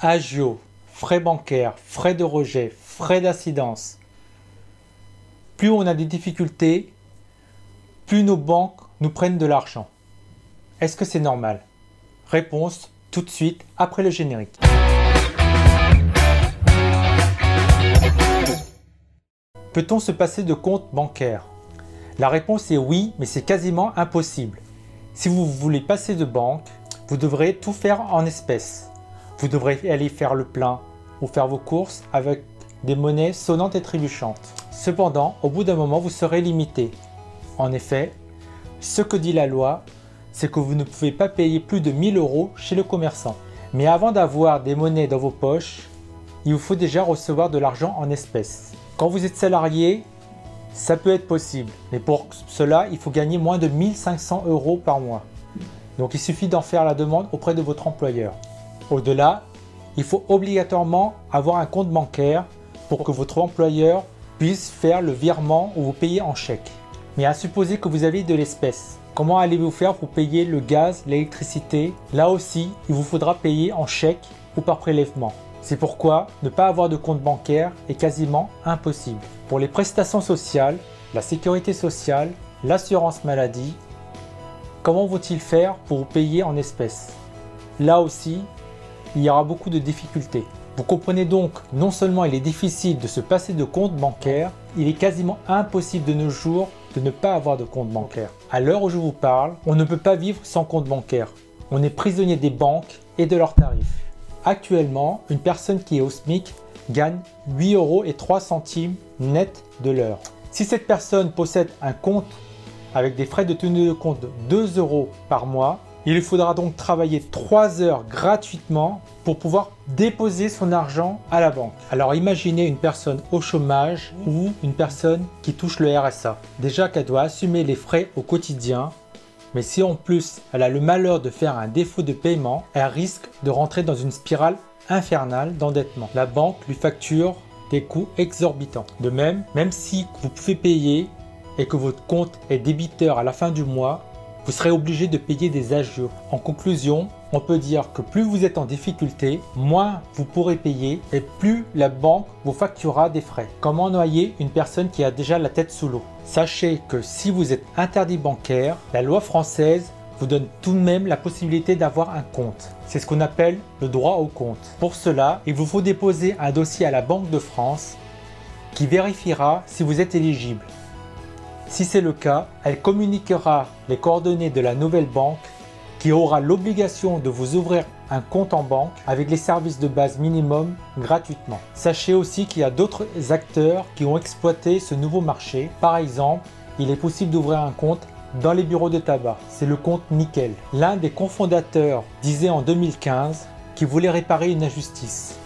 agio, frais bancaires, frais de rejet, frais d'incidence. Plus on a des difficultés, plus nos banques nous prennent de l'argent. Est-ce que c'est normal? Réponse tout de suite après le générique. Peut-on se passer de compte bancaire? La réponse est oui, mais c'est quasiment impossible. Si vous voulez passer de banque, vous devrez tout faire en espèces. Vous devrez aller faire le plein ou faire vos courses avec des monnaies sonnantes et trébuchantes. Cependant, au bout d'un moment, vous serez limité. En effet, ce que dit la loi, c'est que vous ne pouvez pas payer plus de 1000 euros chez le commerçant. Mais avant d'avoir des monnaies dans vos poches, il vous faut déjà recevoir de l'argent en espèces. Quand vous êtes salarié, ça peut être possible, mais pour cela, il faut gagner moins de 1500 euros par mois. Donc il suffit d'en faire la demande auprès de votre employeur. Au-delà, il faut obligatoirement avoir un compte bancaire pour que votre employeur puisse faire le virement ou vous payer en chèque. Mais à supposer que vous avez de l'espèce, comment allez-vous faire pour payer le gaz, l'électricité? Là aussi, il vous faudra payer en chèque ou par prélèvement. C'est pourquoi ne pas avoir de compte bancaire est quasiment impossible. Pour les prestations sociales, la sécurité sociale, l'assurance maladie, comment vont-ils faire pour vous payer en espèces? Là aussi, il y aura beaucoup de difficultés. Vous comprenez donc, non seulement il est difficile de se passer de compte bancaire, il est quasiment impossible de nos jours de ne pas avoir de compte bancaire. À l'heure où je vous parle, on ne peut pas vivre sans compte bancaire. On est prisonnier des banques et de leurs tarifs. Actuellement, une personne qui est au SMIC gagne 8 euros et 3 centimes net de l'heure. Si cette personne possède un compte avec des frais de tenue de compte de 2 euros par mois, il lui faudra donc travailler 3 heures gratuitement pour pouvoir déposer son argent à la banque. Alors imaginez une personne au chômage ou une personne qui touche le RSA. Déjà qu'elle doit assumer les frais au quotidien, mais si en plus elle a le malheur de faire un défaut de paiement, elle risque de rentrer dans une spirale infernale d'endettement. La banque lui facture des coûts exorbitants. De même, même si vous pouvez payer et que votre compte est débiteur à la fin du mois, vous serez obligé de payer des agios. En conclusion, on peut dire que plus vous êtes en difficulté, moins vous pourrez payer et plus la banque vous facturera des frais. Comment noyer une personne qui a déjà la tête sous l'eau? Sachez que si vous êtes interdit bancaire, la loi française vous donne tout de même la possibilité d'avoir un compte. C'est ce qu'on appelle le droit au compte. Pour cela, il vous faut déposer un dossier à la Banque de France qui vérifiera si vous êtes éligible. Si c'est le cas, elle communiquera les coordonnées de la nouvelle banque qui aura l'obligation de vous ouvrir un compte en banque avec les services de base minimum gratuitement. Sachez aussi qu'il y a d'autres acteurs qui ont exploité ce nouveau marché. Par exemple, il est possible d'ouvrir un compte dans les bureaux de tabac. C'est le compte Nickel. L'un des cofondateurs disait en 2015 qu'il voulait réparer une injustice.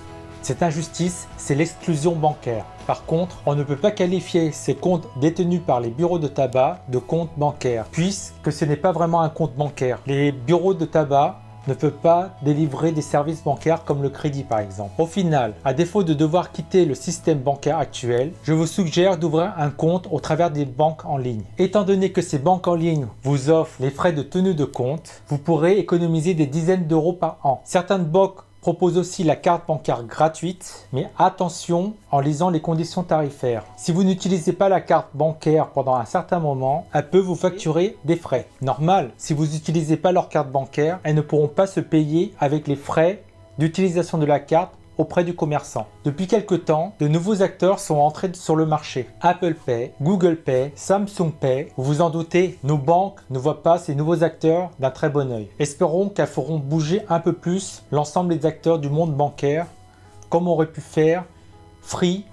Cette injustice, c'est l'exclusion bancaire. Par contre, on ne peut pas qualifier ces comptes détenus par les bureaux de tabac de comptes bancaires, puisque ce n'est pas vraiment un compte bancaire. Les bureaux de tabac ne peuvent pas délivrer des services bancaires comme le crédit par exemple. Au final, à défaut de devoir quitter le système bancaire actuel, je vous suggère d'ouvrir un compte au travers des banques en ligne. Étant donné que ces banques en ligne vous offrent les frais de tenue de compte, vous pourrez économiser des dizaines d'euros par an. Certaines banques propose aussi la carte bancaire gratuite, mais attention en lisant les conditions tarifaires. Si vous n'utilisez pas la carte bancaire pendant un certain moment, elle peut vous facturer des frais. Normal, si vous n'utilisez pas leur carte bancaire, elles ne pourront pas se payer avec les frais d'utilisation de la carte auprès du commerçant. Depuis quelque temps, de nouveaux acteurs sont entrés sur le marché. Apple Pay, Google Pay, Samsung Pay. Vous vous en doutez, nos banques ne voient pas ces nouveaux acteurs d'un très bon oeil. Espérons qu'elles feront bouger un peu plus l'ensemble des acteurs du monde bancaire, comme aurait pu faire Free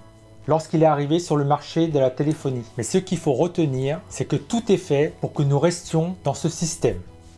lorsqu'il est arrivé sur le marché de la téléphonie. Mais ce qu'il faut retenir, c'est que tout est fait pour que nous restions dans ce système.